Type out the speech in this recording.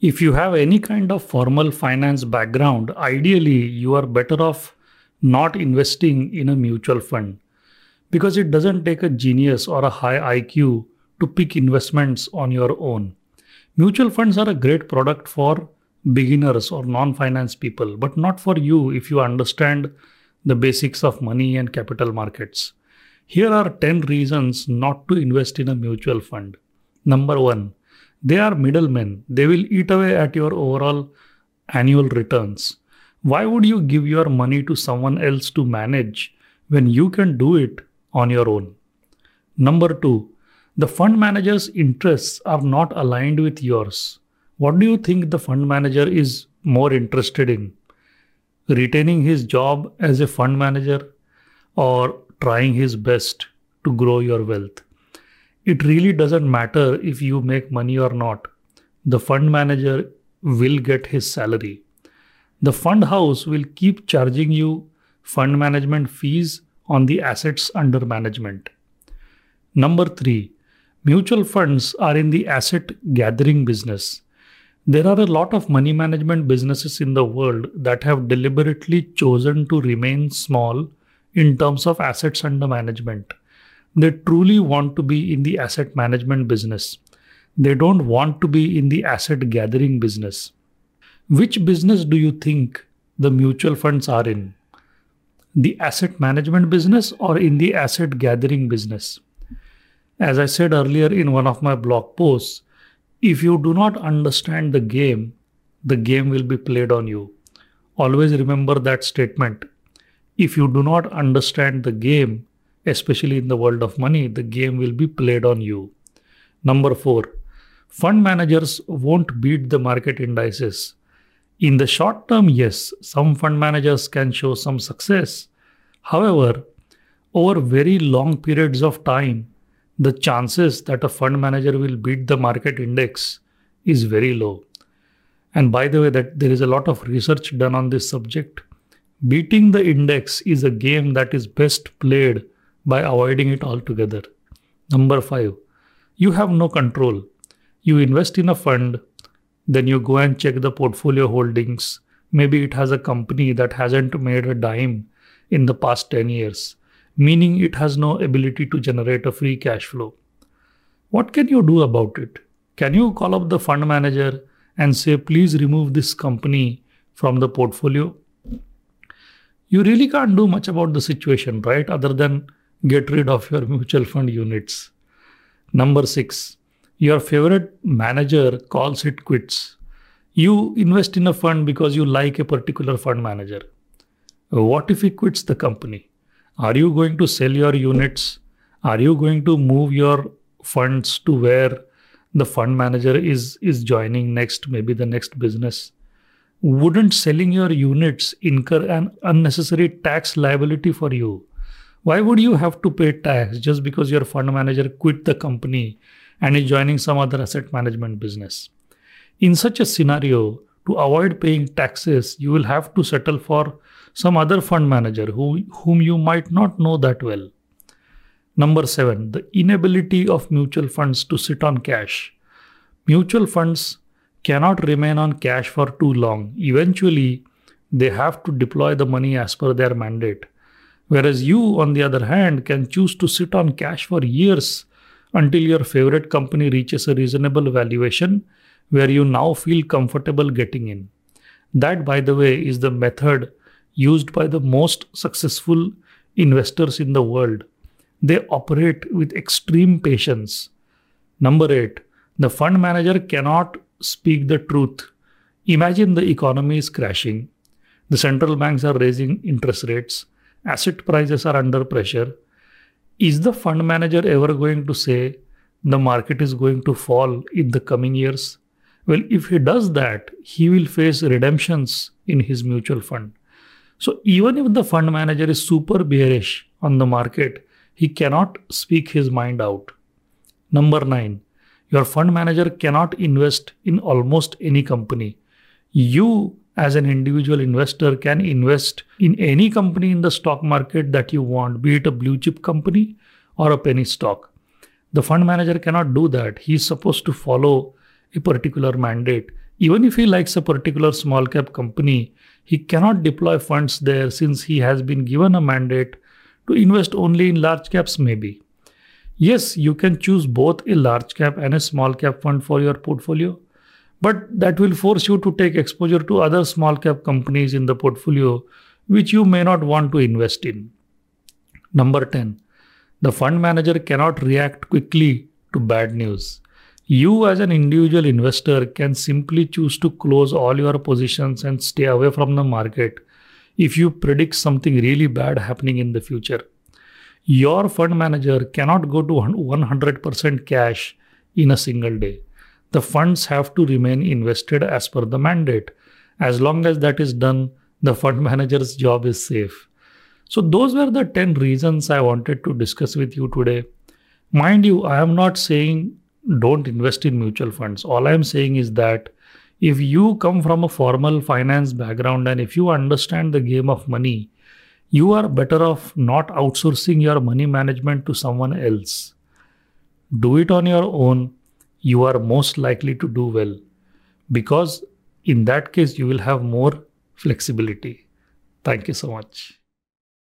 If you have any kind of formal finance background, ideally you are better off not investing in a mutual fund because it doesn't take a genius or a high IQ to pick investments on your own. Mutual funds are a great product for beginners or non finance people, but not for you if you understand the basics of money and capital markets. Here are 10 reasons not to invest in a mutual fund. Number one, they are middlemen. They will eat away at your overall annual returns. Why would you give your money to someone else to manage when you can do it on your own? Number two, the fund manager's interests are not aligned with yours. What do you think the fund manager is more interested in? Retaining his job as a fund manager or trying his best to grow your wealth? It really doesn't matter if you make money or not. The fund manager will get his salary. The fund house will keep charging you fund management fees on the assets under management. Number three, Mutual funds are in the asset gathering business. There are a lot of money management businesses in the world that have deliberately chosen to remain small in terms of assets under management. They truly want to be in the asset management business. They don't want to be in the asset gathering business. Which business do you think the mutual funds are in? The asset management business or in the asset gathering business? As I said earlier in one of my blog posts, if you do not understand the game, the game will be played on you. Always remember that statement. If you do not understand the game, especially in the world of money, the game will be played on you. Number four, fund managers won't beat the market indices. In the short term, yes, some fund managers can show some success. However, over very long periods of time, the chances that a fund manager will beat the market index is very low. And by the way, that there is a lot of research done on this subject. Beating the index is a game that is best played by avoiding it altogether. Number five, you have no control. You invest in a fund, then you go and check the portfolio holdings. Maybe it has a company that hasn't made a dime in the past 10 years meaning it has no ability to generate a free cash flow. What can you do about it? Can you call up the fund manager and say, please remove this company from the portfolio? You really can't do much about the situation, right? Other than get rid of your mutual fund units. Number six, your favorite manager calls it quits. You invest in a fund because you like a particular fund manager. What if he quits the company? Are you going to sell your units? Are you going to move your funds to where the fund manager is is joining next, maybe the next business? Wouldn't selling your units incur an unnecessary tax liability for you? Why would you have to pay tax just because your fund manager quit the company and is joining some other asset management business? In such a scenario, to avoid paying taxes, you will have to settle for some other fund manager who, whom you might not know that well. Number seven, the inability of mutual funds to sit on cash. Mutual funds cannot remain on cash for too long. Eventually, they have to deploy the money as per their mandate. Whereas you, on the other hand, can choose to sit on cash for years until your favorite company reaches a reasonable valuation where you now feel comfortable getting in. That, by the way, is the method used by the most successful investors in the world. They operate with extreme patience. Number eight, the fund manager cannot speak the truth. Imagine the economy is crashing. The central banks are raising interest rates. Asset prices are under pressure. Is the fund manager ever going to say the market is going to fall in the coming years? Well, if he does that, he will face redemptions in his mutual fund. So even if the fund manager is super bearish on the market, he cannot speak his mind out. Number nine, your fund manager cannot invest in almost any company. You, as an individual investor, can invest in any company in the stock market that you want, be it a blue chip company or a penny stock. The fund manager cannot do that. He is supposed to follow a particular mandate. Even if he likes a particular small cap company, he cannot deploy funds there since he has been given a mandate to invest only in large caps, maybe. Yes, you can choose both a large cap and a small cap fund for your portfolio, but that will force you to take exposure to other small cap companies in the portfolio which you may not want to invest in. Number 10. The fund manager cannot react quickly to bad news. You, as an individual investor, can simply choose to close all your positions and stay away from the market if you predict something really bad happening in the future. Your fund manager cannot go to 100% cash in a single day. The funds have to remain invested as per the mandate. As long as that is done, the fund manager's job is safe. So, those were the 10 reasons I wanted to discuss with you today. Mind you, I am not saying don't invest in mutual funds. All I'm saying is that if you come from a formal finance background and if you understand the game of money, you are better off not outsourcing your money management to someone else. Do it on your own. You are most likely to do well because in that case, you will have more flexibility. Thank you so much.